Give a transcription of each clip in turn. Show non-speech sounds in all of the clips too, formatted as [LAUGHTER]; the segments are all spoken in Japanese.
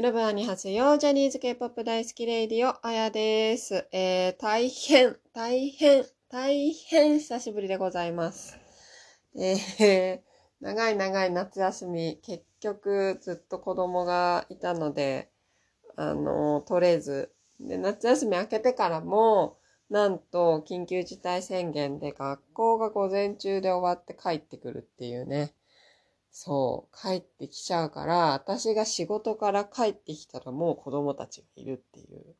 ルブぶあに発せ。ジャニーズ K-POP 大好きレイディオ、あやです。えー、大変、大変、大変久しぶりでございます。えー、長い長い夏休み、結局ずっと子供がいたので、あの、取れず。で、夏休み明けてからも、なんと、緊急事態宣言で学校が午前中で終わって帰ってくるっていうね。そう、帰ってきちゃうから、私が仕事から帰ってきたらもう子供たちがいるっていう、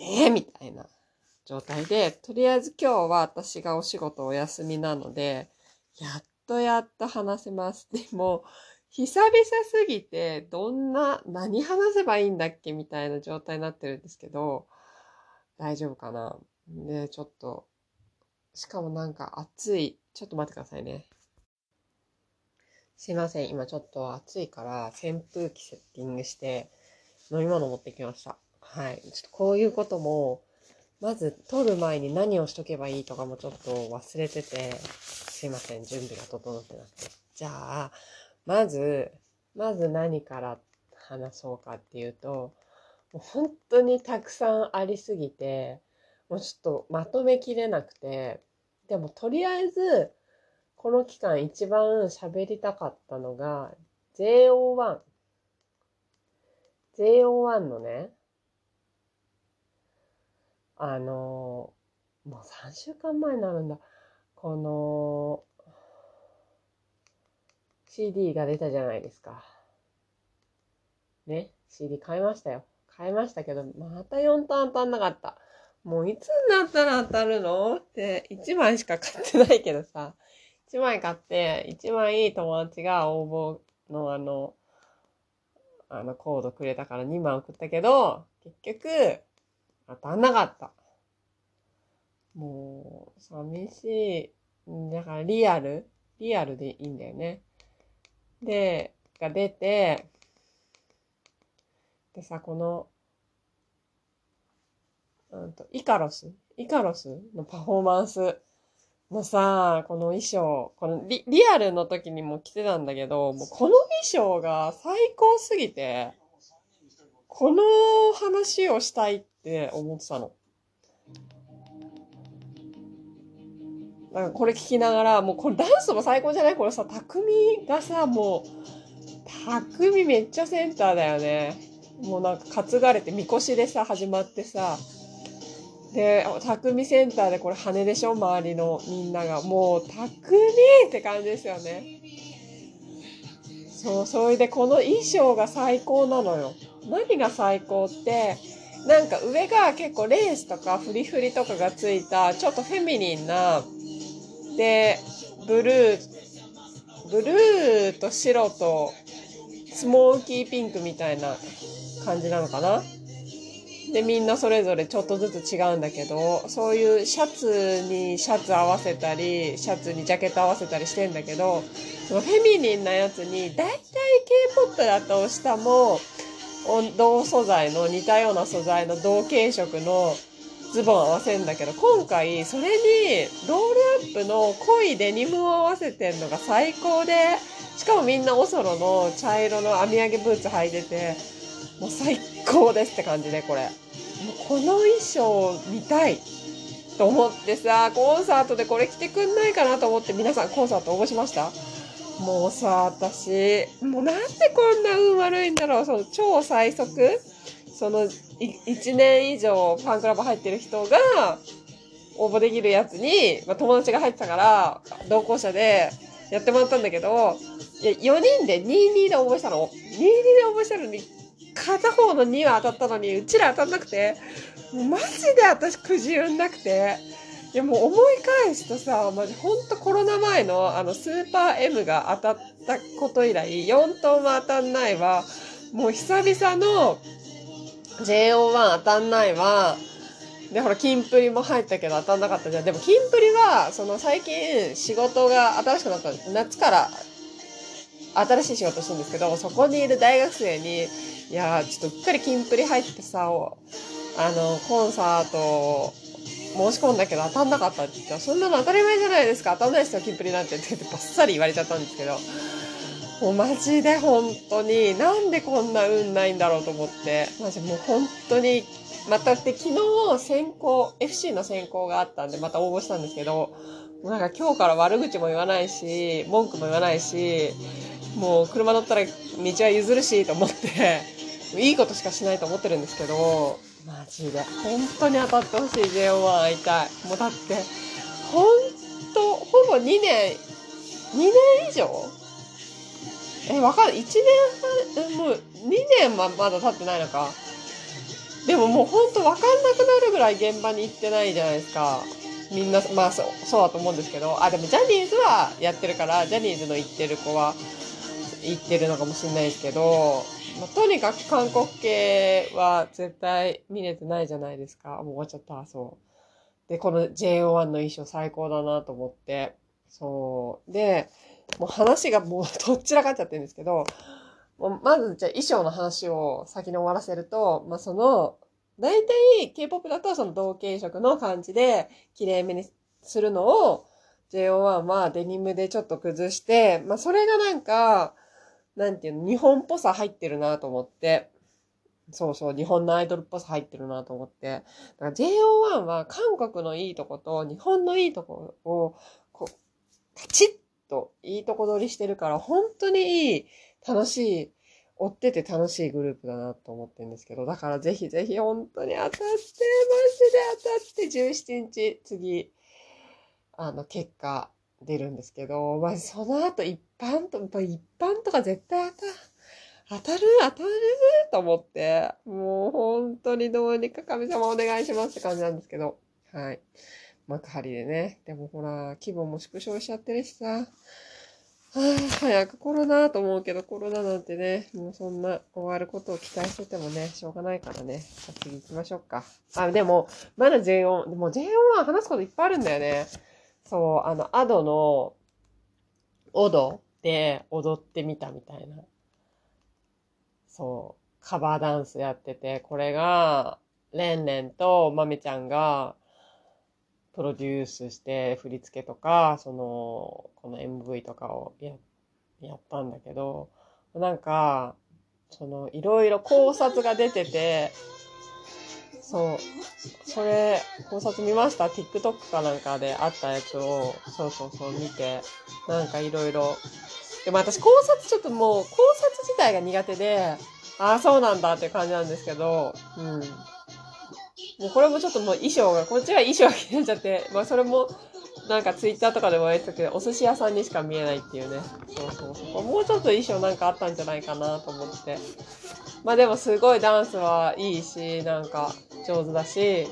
ええー、みたいな状態で、とりあえず今日は私がお仕事お休みなので、やっとやっと話せます。でも、久々すぎて、どんな、何話せばいいんだっけ？みたいな状態になってるんですけど、大丈夫かな？で、ちょっと、しかもなんか暑い。ちょっと待ってくださいね。すいません。今ちょっと暑いから扇風機セッティングして飲み物持ってきました。はい。ちょっとこういうことも、まず撮る前に何をしとけばいいとかもちょっと忘れてて、すいません。準備が整ってなくて。じゃあ、まず、まず何から話そうかっていうと、もう本当にたくさんありすぎて、もうちょっとまとめきれなくて、でもとりあえず、この期間一番喋りたかったのが JO1。JO1 のね、あの、もう3週間前になるんだ。この、CD が出たじゃないですか。ね、CD 買いましたよ。買いましたけど、また4ターン当たんなかった。もういつになったら当たるのって1枚しか買ってないけどさ。1枚買って、1枚友達が応募のあの、あのコードくれたから2枚送ったけど、結局、当たんなかった。もう、寂しい。だからリアルリアルでいいんだよね。で、が出て、でさ、この、うんと、イカロスイカロスのパフォーマンスのさ、この衣装、このリリアルの時にも着てたんだけど、もうこの衣装が最高すぎて、この話をしたいって思ってたの。なんかこれ聞きながら、もうこれダンスも最高じゃない？これさ、匠がさ、もう、匠めっちゃセンターだよね。もうなんか担がれて、みこしでさ、始まってさ、で、匠センターでこれ羽でしょ周りのみんなが。もう、匠って感じですよね。そう、それでこの衣装が最高なのよ。何が最高って、なんか上が結構レースとかフリフリとかがついた、ちょっとフェミニンな、で、ブルー、ブルーと白とスモーキーピンクみたいな感じなのかなで、みんなそれぞれちょっとずつ違うんだけど、そういうシャツにシャツ合わせたり、シャツにジャケット合わせたりしてんだけど、そのフェミニンなやつに、だいたい K-POP だと下も、同素材の似たような素材の同系色のズボン合わせんだけど、今回それにロールアップの濃いデニムを合わせてんのが最高で、しかもみんなオソロの茶色の編み上げブーツ履いてて、もう最高ですって感じでこれ。この衣装見たいと思ってさ、コンサートでこれ着てくんないかなと思って皆さんコンサート応募しました？もうさ、私、もうなんでこんな運悪いんだろう。その超最速？その1年以上ファンクラブ入ってる人が応募できるやつに、まあ、友達が入ってたから同行者でやってもらったんだけど、いや4人で22で応募したの。22で応募したのに片方の2は当たったのに、うちら当たんなくて、マジで私くじ運なくて、いやもう思い返すとさ、マジほんとコロナ前のあのスーパー M が当たったこと以来、4等も当たんないわ。もう久々の JO1 当たんないわ。で、ほら、キンプリも入ったけど当たんなかったじゃん。でも、キンプリは、その最近仕事が新しくなった、夏から新しい仕事してるんですけど、そこにいる大学生に、いやちょっとうっかりキンプリ入ってさ、あの、コンサート申し込んだけど当たんなかったって言ったら、そんなの当たり前じゃないですか。当たんないですよ、キンプリなんてって言ってバッサリ言われちゃったんですけど。もうマジで本当に、なんでこんな運ないんだろうと思って、マジもう本当に、またって昨日選考、FC の選考があったんでまた応募したんですけど、なんか今日から悪口も言わないし、文句も言わないし、もう車乗ったら道は譲るしと思って、いいことしかしないと思ってるんですけど、マジで。本当に当たってほしい JO1 会いたい。もうだって、ほんと、ほぼ2年、2年以上？え、わかんない。1年半、もう2年はまだ経ってないのか。でももうほんとわかんなくなるぐらい現場に行ってないじゃないですか。みんな、まあそう、そうだと思うんですけど、あ、でもジャニーズはやってるから、ジャニーズの行ってる子は行ってるのかもしれないですけど、まあ、とにかく韓国系は絶対見れてないじゃないですか。もう終わっちゃった、そう。で、この JO1 の衣装最高だなと思って。そう。で、もう話がもうどっちらかっちゃってるんですけど、もうまずじゃあ衣装の話を先に終わらせると、まあその、大体 K-POP だとその同系色の感じで綺麗めにするのを JO1 はデニムでちょっと崩して、まあそれがなんか、なんていうの、日本っぽさ入ってるなと思って、そうそう、日本のアイドルっぽさ入ってるなと思って。だから JO1 は韓国のいいとこと日本のいいとこを、こう、カチッといいとこ取りしてるから、本当にいい、楽しい、追ってて楽しいグループだなと思ってるんですけど、だからぜひぜひ本当に当たって、マジで当たって、17日、次、あの、結果。出るんですけど、まあ、その後一般と、一般とか絶対当た、当たる当たると思って、もう本当にどうにか神様お願いしますって感じなんですけど、はい。幕張でね。でもほら、規模も縮小しちゃってるしさ。はあ、早くコロナと思うけど、コロナなんてね、もうそんな終わることを期待しててもね、しょうがないからね。さあ次行きましょうか。あ、でも、まだ J4、でも J4 は話すこといっぱいあるんだよね。そう、あの、アドの、オドで踊ってみたみたいな。そう、カバーダンスやってて、これが、レンレンとマメちゃんが、プロデュースして振り付けとか、その、この MV とかをや、やったんだけど、なんか、その、いろいろ考察が出てて、そう。それ、考察見ました ?TikTok かなんかであったやつを、そうそうそう見て、なんかいろいろ。でも私考察ちょっともう、考察自体が苦手で、ああ、そうなんだって感じなんですけど、うん。もうこれもちょっともう衣装が、こっちは衣装が気になっちゃって、まあそれも、なんかツイッターとかでも言われてたけど、お寿司屋さんにしか見えないっていうね。そうそうそう。もうちょっと衣装なんかあったんじゃないかなと思って。まあでもすごいダンスはいいし、なんか上手だし、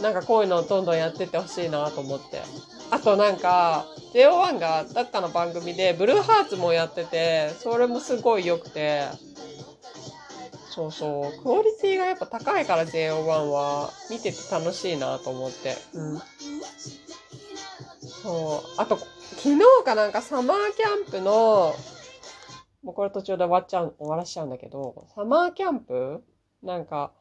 なんかこういうのをどんどんやってってほしいなと思って。あとなんか、JO1 がどっかの番組でブルーハーツもやってて、それもすごい良くて、そうそう、クオリティがやっぱ高いから JO1 は見てて楽しいなと思って。うん。そう。あと、昨日かなんかサマーキャンプの、もうこれ途中で終わっちゃう、終わらしちゃうんだけど、サマーキャンプ？なんか、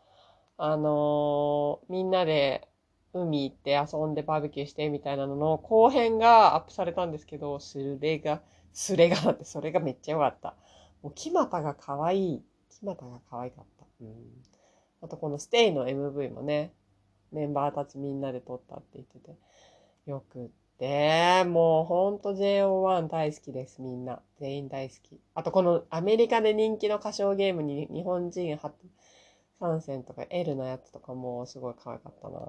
あのー、みんなで海行って遊んでバーベキューしてみたいなのの後編がアップされたんですけど、それが、それがって、それがめっちゃ良かった。もう、木俣が可愛い。木俣が可愛かった。うん。あと、このステイの MV もね、メンバーたちみんなで撮ったって言ってて、よくって、でもうほんと JO1 大好きです、みんな。全員大好き。あと、このアメリカで人気の歌唱ゲームに日本人参戦とか L のやつとかもすごい可愛かったな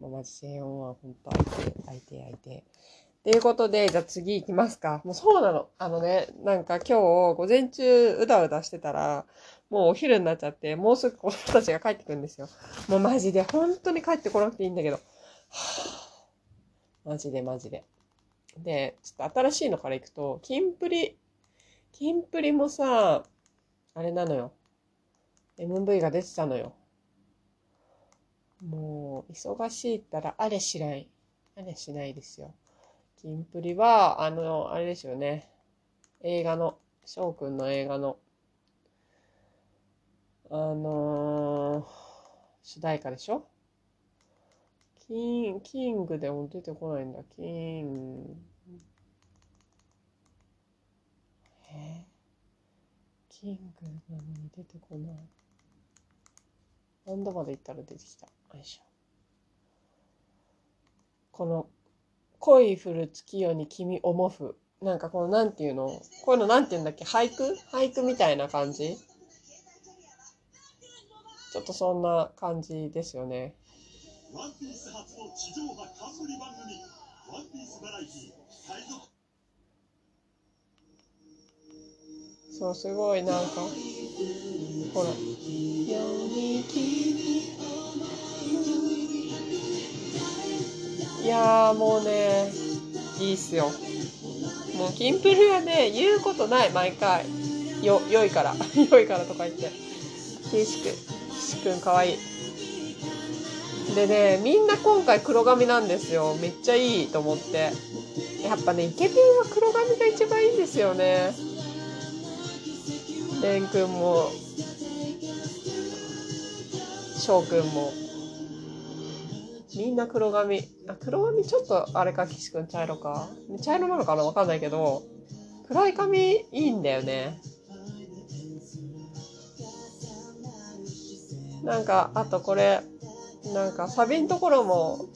まあ、マジ J4 はほんと相手、相手、相手。っていうことで、じゃあ次行きますか。もうそうなの。あのね、なんか今日午前中うだうだしてたら、もうお昼になっちゃって、もうすぐ子供たちが帰ってくるんですよ。もうマジで、本当に帰ってこなくていいんだけど。はぁ、マジでマジで。で、ちょっと新しいのから行くと、キンプリ、キンプリもさ、あれなのよ。MV が出てたのよ。もう、忙しいったらあれしない。あれしないですよ。キンプリは、あの、あれですよね。映画の、翔くんの映画の、あのー、主題歌でしょ？キン、キングでも出てこないんだ。キン、え？キングなのに出てこない。何度まで行ったら出てきた。よいしょ。この、恋降る月夜に君おもふ。なんかこのなんていうの？こういうのなんて言うんだっけ？俳句？俳句みたいな感じ？ちょっとそんな感じですよね。ワンピース初の地上波冠番組、ワンピースバラエティ海賊そう、すごいなんか、ほら。いやもうね、いいっすよ。もうキンプリはね、言うことない、毎回。よ、良いから。[LAUGHS] 良いからとか言って。岸く、岸くんかわいい。でね、みんな今回黒髪なんですよ。めっちゃいいと思って。やっぱね、イケメンは黒髪が一番いいんですよね。レン君も、翔くんも。みんな黒髪。あ、黒髪ちょっとあれか、岸くん茶色か。茶色なのかなわかんないけど、暗い髪いいんだよね。なんか、あとこれ、なんかサビんところも、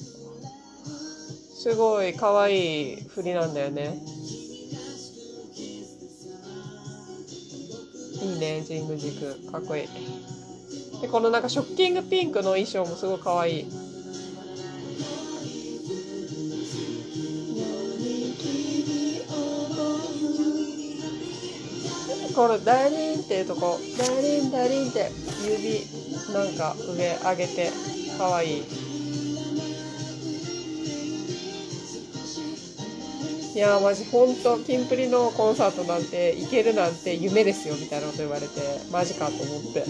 すごい可愛い振りなんだよね。いいね、ジング軸。かっこいい。で、このなんかショッキングピンクの衣装もすごい可愛い。このダーリンっていうとこ、ダーリンダーリンって指なんか上上げて可愛い。いやーマジほんとキンプリのコンサートなんて行けるなんて夢ですよみたいなこと言われてマジかと思って。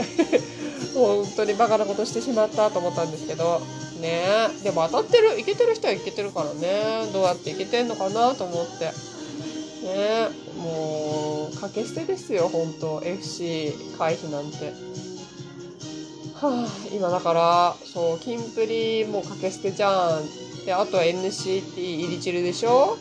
[LAUGHS] 本当にバカなことしてしまったと思ったんですけど。ねでも当たってる行けてる人は行けてるからね。どうやって行けてんのかなと思って。ねもう掛け捨てですよ本当。FC 回避なんて。はあ、今だから、そう、キンプリもう掛け捨てじゃん。で、あとは NCT 入りチルでしょ？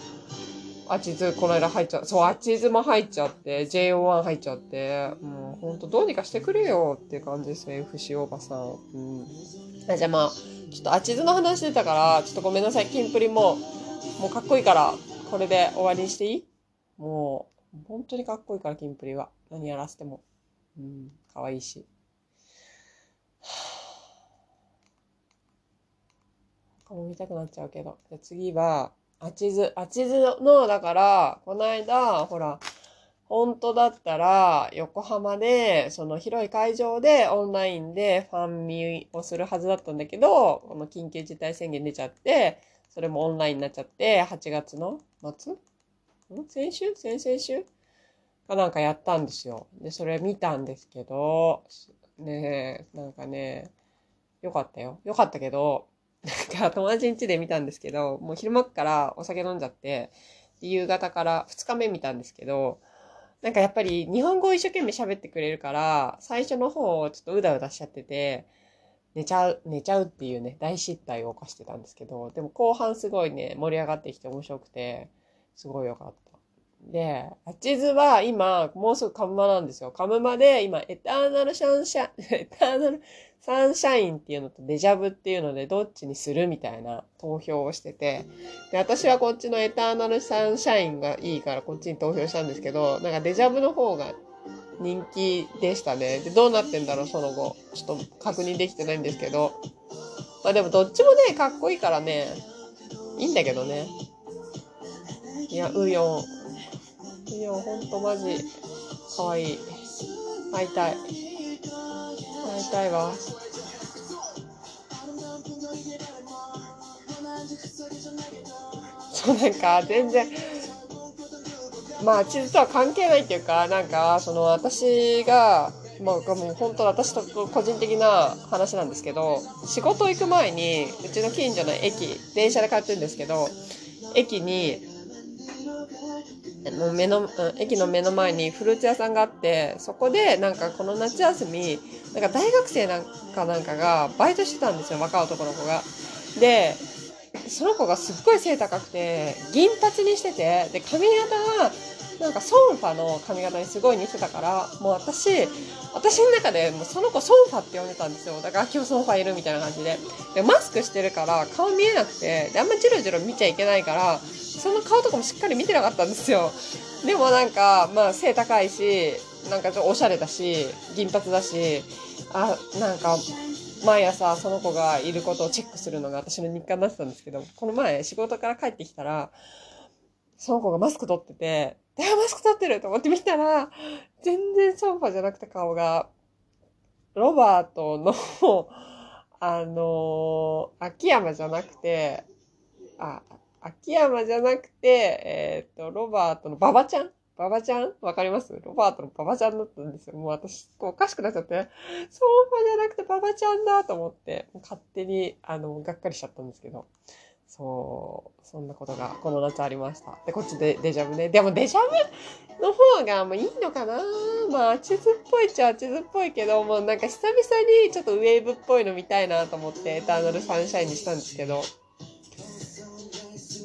アチズ、この間入っちゃ。そう、アチズも入っちゃって、JO1 入っちゃって、もうほんとどうにかしてくれよっていう感じですね、FC おばさん。うん。あじゃあまあ、ちょっとアチズの話出たから、ちょっとごめんなさい、キンプリも、もうかっこいいから、これで終わりにしていい？もう、本当にかっこいいから、キンプリは。何やらせても。うん、かわいいし。他も見たくなっちゃうけど。じゃ次は、あちず。あちずの、だから、この間、ほら、本当だったら、横浜で、その広い会場でオンラインでファンミをするはずだったんだけど、この緊急事態宣言出ちゃって、それもオンラインになっちゃって、8月の末？ん？先週？先々週？かなんかやったんですよ。で、それ見たんですけど、ねえ、なんかね、よかったよ。よかったけど、[LAUGHS] なんか友達ん家で見たんですけど、もう昼間からお酒飲んじゃって、夕方から2日目見たんですけど、なんかやっぱり日本語を一生懸命喋ってくれるから、最初の方をちょっとうだうだしちゃってて、寝ちゃう、寝ちゃうっていうね、大失態を起こしてたんですけど、でも後半すごいね、盛り上がってきて面白くて、すごい良かった。で、あちずは今、もうすぐカムマなんですよ。カムマで今、エターナルシャンシャ、[LAUGHS] エターナルサンシャインっていうのとデジャブっていうのでどっちにするみたいな投票をしてて、で、私はこっちのエターナルサンシャインがいいからこっちに投票したんですけど、なんかデジャブの方が人気でしたね。で、どうなってんだろう、その後。ちょっと確認できてないんですけど。まあでもどっちもね、かっこいいからね、いいんだけどね。いや、ウヨン。いや、ほんとマジ、かわいい。会いたい。会いたいわ。そう、なんか、全然、まあ、地図とは関係ないっていうか、なんか、その、私が、まあ、もう本当私と個人的な話なんですけど、仕事行く前に、うちの近所の駅、電車で帰ってるんですけど、駅に、もう目の、駅の目の前にフルーツ屋さんがあって、そこでなんかこの夏休み、なんか大学生なんかなんかがバイトしてたんですよ、若い男の子が。で、その子がすっごい背高くて、銀髪にしてて、で、髪型がなんかソンファの髪型にすごい似てたから、もう私、私の中でもうその子ソンファって呼んでたんですよ。だから今日ソンファいるみたいな感じで。で、マスクしてるから顔見えなくて、で、あんまジロジロ見ちゃいけないから、その顔とかもしっかり見てなかったんですよ。でもなんか、まあ背高いし、なんかちょっとおしゃれだし、銀髪だし、あ、なんか、毎朝その子がいることをチェックするのが私の日課になってたんですけど、この前仕事から帰ってきたら、その子がマスク取ってて、で、マスク取ってると思って見たら、全然ソンファじゃなくて顔が、ロバートのあのー、秋山じゃなくて、あ、秋山じゃなくて、えっ、と、ロバートの馬場ちゃん馬場ちゃんわかりますロバートの馬場ちゃんだったんですよ。もう私、こうおかしくなっちゃって、ソンファじゃなくて馬場ちゃんだと思って、勝手に、あの、がっかりしちゃったんですけど。そう、そんなことがこの夏ありました。で、こっちでデジャブね。でもデジャブの方がもういいのかな？まあ、地図っぽいっちゃ地図っぽいけど、もうなんか久々にちょっとウェーブっぽいの見たいなと思って、エターナルサンシャインにしたんですけど。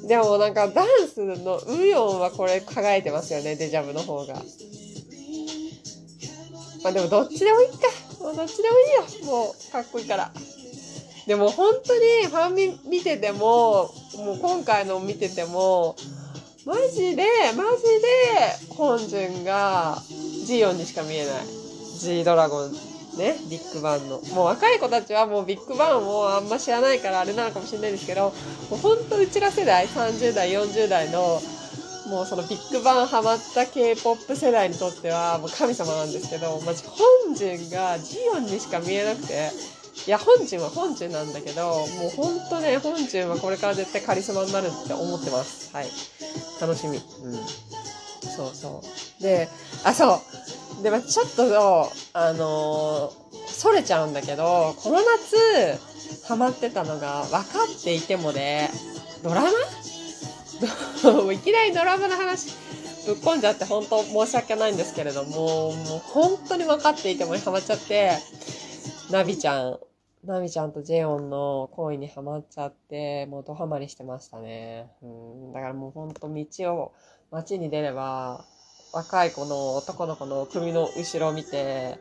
でもなんかダンスのウヨンはこれ輝いてますよね、デジャブの方が。まあでもどっちでもいいか。もうどっちでもいいよ。もうかっこいいから。でも本当にファンミ見てても、もう今回の見てても、マジで、マジで、本順がジオンにしか見えない。G ドラゴンね、ビッグバンの。もう若い子たちはもうビッグバンをあんま知らないからあれなのかもしれないですけど、もうほんとうちら世代、30代、40代の、もうそのビッグバンハマった K-POP 世代にとってはもう神様なんですけど、マジ本人がジオンにしか見えなくて、いや、本陣は本陣なんだけど、もうほんとね、本陣はこれから絶対カリスマになるって思ってます。はい。楽しみ。うん。そうそう。で、あ、そう。で、まあ、ちょっと、あのー、それちゃうんだけど、この夏、ハマってたのが、分かっていてもで、ドラマ？[LAUGHS] いきなりドラマの話、ぶっ込んじゃって本当申し訳ないんですけれども、もう本当に分かっていてもハマっちゃって、ナビちゃん、ナミちゃんとジェヨンの恋にはまっちゃって、もうドハマりしてましたね。うん、だからもうほんと道を、街に出れば、若い子の男の子の首の後ろを見て、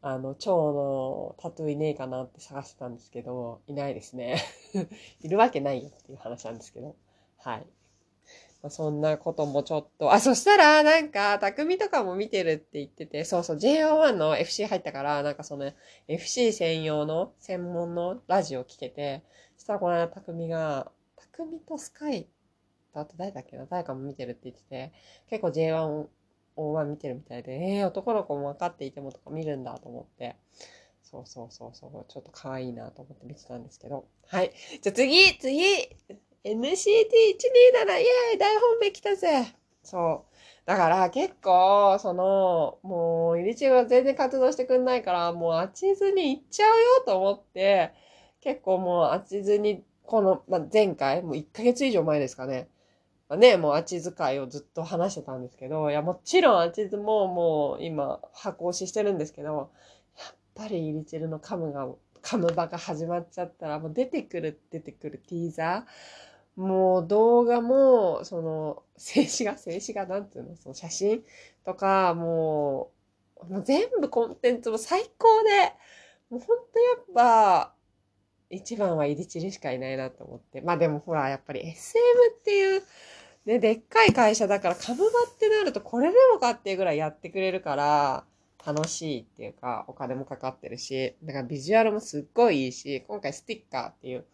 あの、蝶のタトゥーいねえかなって探してたんですけど、いないですね。[LAUGHS] いるわけないよっていう話なんですけど。はい。まあ、そんなこともちょっと、あ、そしたら、なんか、匠とかも見てるって言ってて、そうそう、JO1 の FC 入ったから、なんかその、FC 専用の、専門のラジオ聞けて、そしたらこの間匠が、匠とスカイと、あと誰だっけな、誰かも見てるって言ってて、結構 J1 を見てるみたいで、えー、男の子も分かっていてもとか見るんだと思って、そうそうそうそう、ちょっと可愛いなと思って見てたんですけど。はい。じゃあ次、次 NCT127 イエーイ大本命来たぜそう。だから結構、その、もう、イリチが全然活動してくんないから、もうあちずに行っちゃうよと思って、結構もうあちずに、この、まあ、前回、もう1ヶ月以上前ですかね。まあ、ね、もうあちず会をずっと話してたんですけど、いや、もちろんあちずももう今、箱押ししてるんですけど、やっぱりイリチルのカムが、カムバが始まっちゃったら、もう出てくる、出てくるティーザー、もう動画も、その、静止画、静止画なんていうのその写真とか、もう、もう全部コンテンツも最高で、もうほんとやっぱ、一番はイリチリしかいないなと思って。まあでもほら、やっぱり SM っていう、ね、でっかい会社だから株場ってなるとこれでもかっていうぐらいやってくれるから、楽しいっていうか、お金もかかってるし、だからビジュアルもすっごいいいし、今回スティッカーっていう、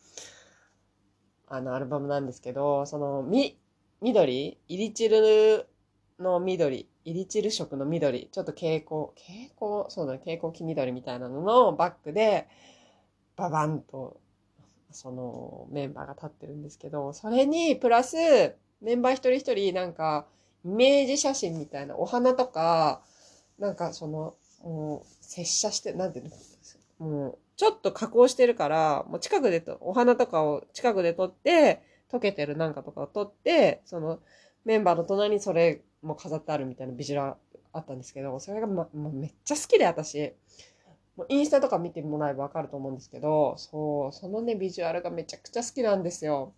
あの、アルバムなんですけど、その、み、緑？イリチルの緑、イリチル色の緑、ちょっと蛍光、蛍光、そうだね、蛍光黄緑みたいなののバックで、ババンと、その、メンバーが立ってるんですけど、それに、プラス、メンバー一人一人、なんか、イメージ写真みたいな、お花とか、なんかその、もう、接写して、なんていうの、もう、ちょっと加工してるから、もう近くでと、お花とかを近くで撮って、溶けてるなんかとかを撮って、そのメンバーの隣にそれも飾ってあるみたいなビジュアルあったんですけど、それがま、まめっちゃ好きで私。もうインスタとか見てもらえばわかると思うんですけど、そう、そのね、ビジュアルがめちゃくちゃ好きなんですよ。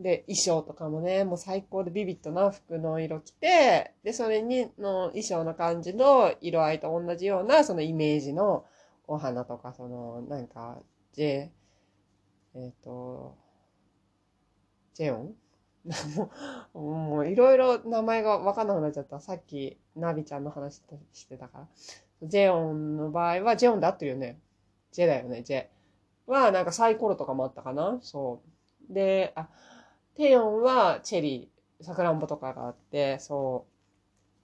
で、衣装とかもね、もう最高でビビッドな服の色着て、で、それに、の衣装の感じの色合いと同じような、そのイメージのお花とか、その、なんか、J、えっ、ー、と、ジェオン？[LAUGHS] もう、いろいろ名前がわかんなくなっちゃった。さっき、ナビちゃんの話してたから。ジェオンの場合は、ジェオンで合ってるよね。ジェだよね、ジェ。は、なんかサイコロとかもあったかな？そう。で、あ、テヨンはチェリー、さくらんぼとかがあって、そう。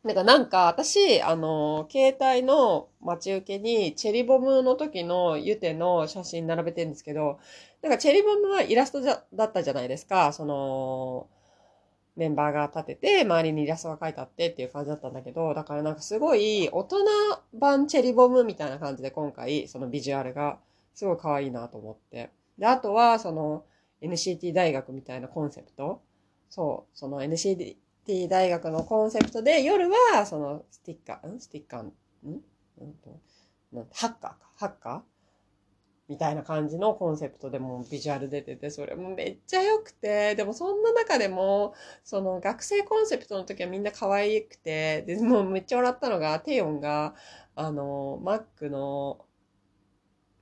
なんか、なんか、私、あの、携帯の待ち受けに、チェリボムの時のユテの写真並べてるんですけど、なんか、チェリボムはイラストじゃだったじゃないですか。その、メンバーが立てて、周りにイラストが書いてあってっていう感じだったんだけど、だからなんかすごい大人版チェリボムみたいな感じで今回、そのビジュアルがすごい可愛いなと思って。で、あとは、その、NCT 大学みたいなコンセプト。そう、その NCT 大学のコンセプトで、夜は、その、スティッカー、ん？スティッカー、ん？うんと、ハッカーか、ハッカー？みたいな感じのコンセプトでもビジュアル出てて、それもめっちゃ良くて、でもそんな中でも、その学生コンセプトの時はみんな可愛くて、で、もうめっちゃ笑ったのが、テヨンが、あの、マックの、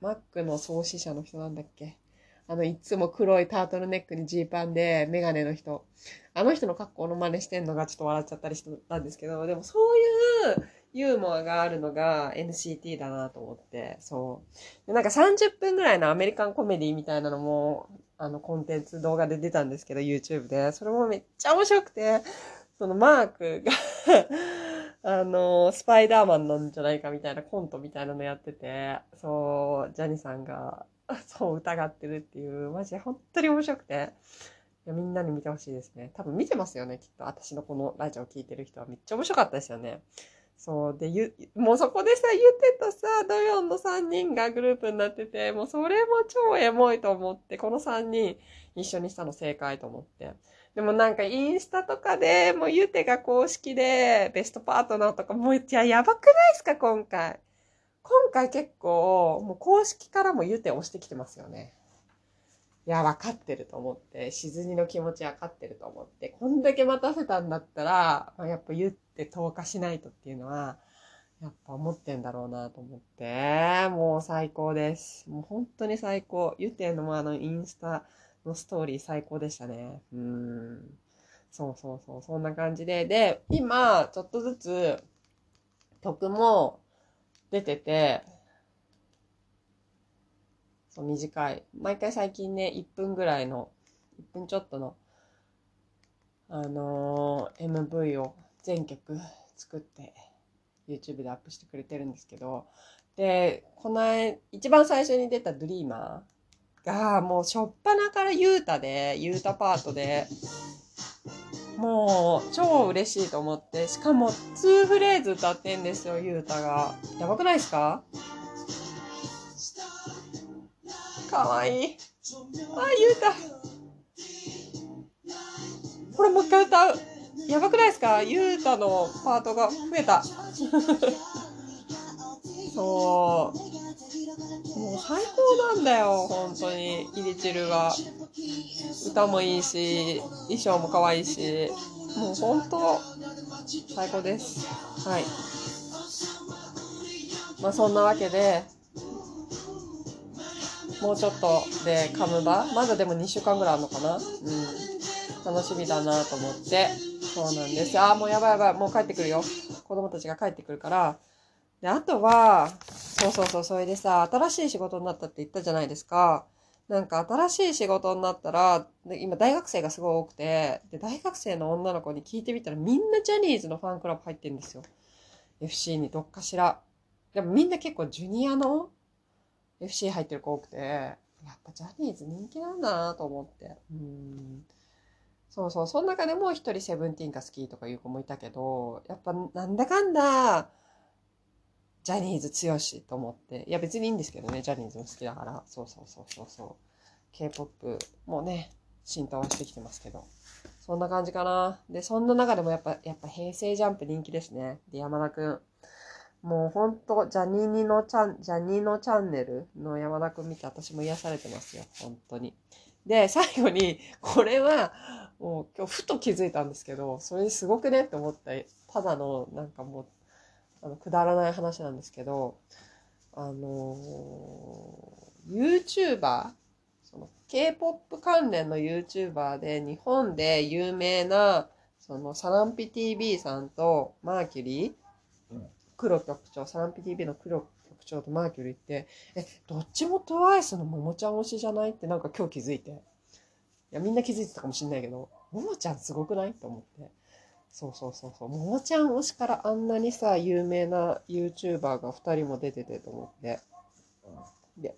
マックの創始者の人なんだっけ？あの、いつも黒いタートルネックにジーパンでメガネの人。あの人の格好の真似してんのがちょっと笑っちゃったりしたんですけど、でもそういうユーモアがあるのが NCT だなと思って、そう。でなんか30分ぐらいのアメリカンコメディみたいなのも、あの、コンテンツ動画で出たんですけど、YouTube で。それもめっちゃ面白くて、そのマークが [LAUGHS] あの、スパイダーマンなんじゃないかみたいなコントみたいなのやってて、そう、ジャニさんが、そう疑ってるっていう、マジで本当に面白くて、やみんなに見てほしいですね。多分見てますよね、きっと。私のこのラジオ聞いてる人はめっちゃ面白かったですよね。そう。で、ゆ、もうそこでさ、ゆてとさ、ドヨンの3人がグループになってて、もうそれも超エモいと思って、この3人一緒にしたの正解と思って。でもなんかインスタとかで、もうゆてが公式でベストパートナーとか、もういや、やばくないですか、今回。今回結構、もう公式からもゆて押してきてますよね。いや、分かってると思って、しずにの気持ち分かってると思って、こんだけ待たせたんだったら、まあ、やっぱ言って投下しないとっていうのは、やっぱ思ってんだろうなと思って、もう最高です。もう本当に最高。ゆてんのもあのインスタのストーリー最高でしたね。うん。そうそうそう、そんな感じで。で、今、ちょっとずつ、曲も出てて、そう短い。毎回最近ね、1分ぐらいの、1分ちょっとの、あのー、MV を全曲作って YouTube でアップしてくれてるんですけど、で、この一番最初に出たドリーマーが、もうしょっぱなからユータで、ユータパートで、[LAUGHS] もう超嬉しいと思って、しかも2フレーズ歌ってんですよ、ユータが。やばくないですか？かわいい。あ、ゆうた。これもう一回歌う。やばくないですか？ゆうたのパートが増えた。[LAUGHS] そう。もう最高なんだよ、本当に。イリチルが。歌もいいし、衣装も可愛いし。もう本当、最高です。はい。まあそんなわけで、もうちょっとでカムバまだでも2週間ぐらいあるのかな？うん。楽しみだなと思って。そうなんです。ああ、もうやばいやばい。もう帰ってくるよ。子供たちが帰ってくるから。で、あとは、そうそうそう、それでさ、新しい仕事になったって言ったじゃないですか。なんか新しい仕事になったら、今大学生がすごい多くて、で、大学生の女の子に聞いてみたらみんなジャニーズのファンクラブ入ってるんですよ。FC にどっかしら。でもみんな結構ジュニアの FC 入ってる子多くて、やっぱジャニーズ人気なんだなと思って。うんそうそう、その中でも一人セブンティーンが好きとかいう子もいたけど、やっぱなんだかんだ、ジャニーズ強しと思って。いや別にいいんですけどね、ジャニーズも好きだから。そうそうそうそうそう。K-POP もね、浸透はしてきてますけど。そんな感じかな。で、そんな中でもやっぱ、やっぱ平成ジャンプ人気ですね。で、山田くん。もうほんと、ジャニーニのチャン、ジャニーのチャンネルの山田くん見て私も癒されてますよ。本当に。で、最後に、これは、もう今日ふと気づいたんですけど、それすごくねって思った、ただの、なんかもう、あの、くだらない話なんですけど、あのー、YouTuber? その K-POP 関連の YouTuber で日本で有名なそのサランピ TV さんとマーキュリー、黒局長、サランピ TV の黒局長とマーキュリーって、え、どっちも TWICE のももちゃん推しじゃないってなんか今日気づいて。いや、みんな気づいてたかもしんないけど、ももちゃんすごくないと思って。そうそうそうそう。ももちゃん推しからあんなにさ、有名な YouTuber が2人も出ててと思って。で、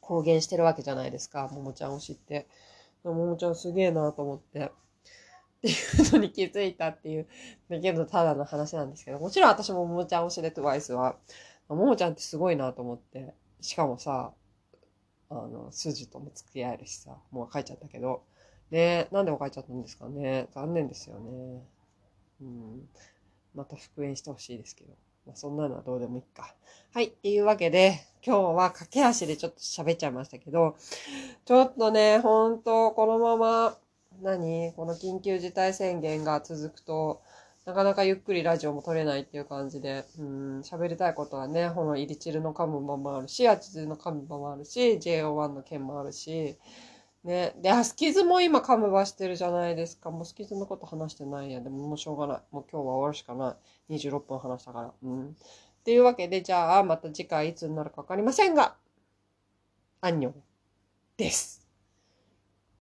公言してるわけじゃないですか、ももちゃん推しって。ももちゃんすげえなと思って。っていうのに気づいたっていう、だけどただの話なんですけど、もちろん私もももちゃん推しで TWICE は、ももちゃんってすごいなと思って。しかもさ、あの、筋とも付き合えるしさ、もう書いちゃったけど、ねなんで別れちゃったんですかね残念ですよね。うん。また復縁してほしいですけど。まあ、そんなのはどうでもいいか。はい。っていうわけで、今日は駆け足でちょっと喋っちゃいましたけど、ちょっとね、ほんと、このまま、何？この緊急事態宣言が続くと、なかなかゆっくりラジオも撮れないっていう感じで、うん、喋りたいことはね、このイリチルのカムバもあるし、アチズのカムバもあるし、JO1 の件もあるし、ね。で、あ、スキズも今カムバしてるじゃないですか。もうスキズのこと話してないや。でももうしょうがない。もう今日は終わるしかない。26分話したから。うん。っていうわけで、じゃあ、また次回いつになるかわかりませんが、アンニョンです。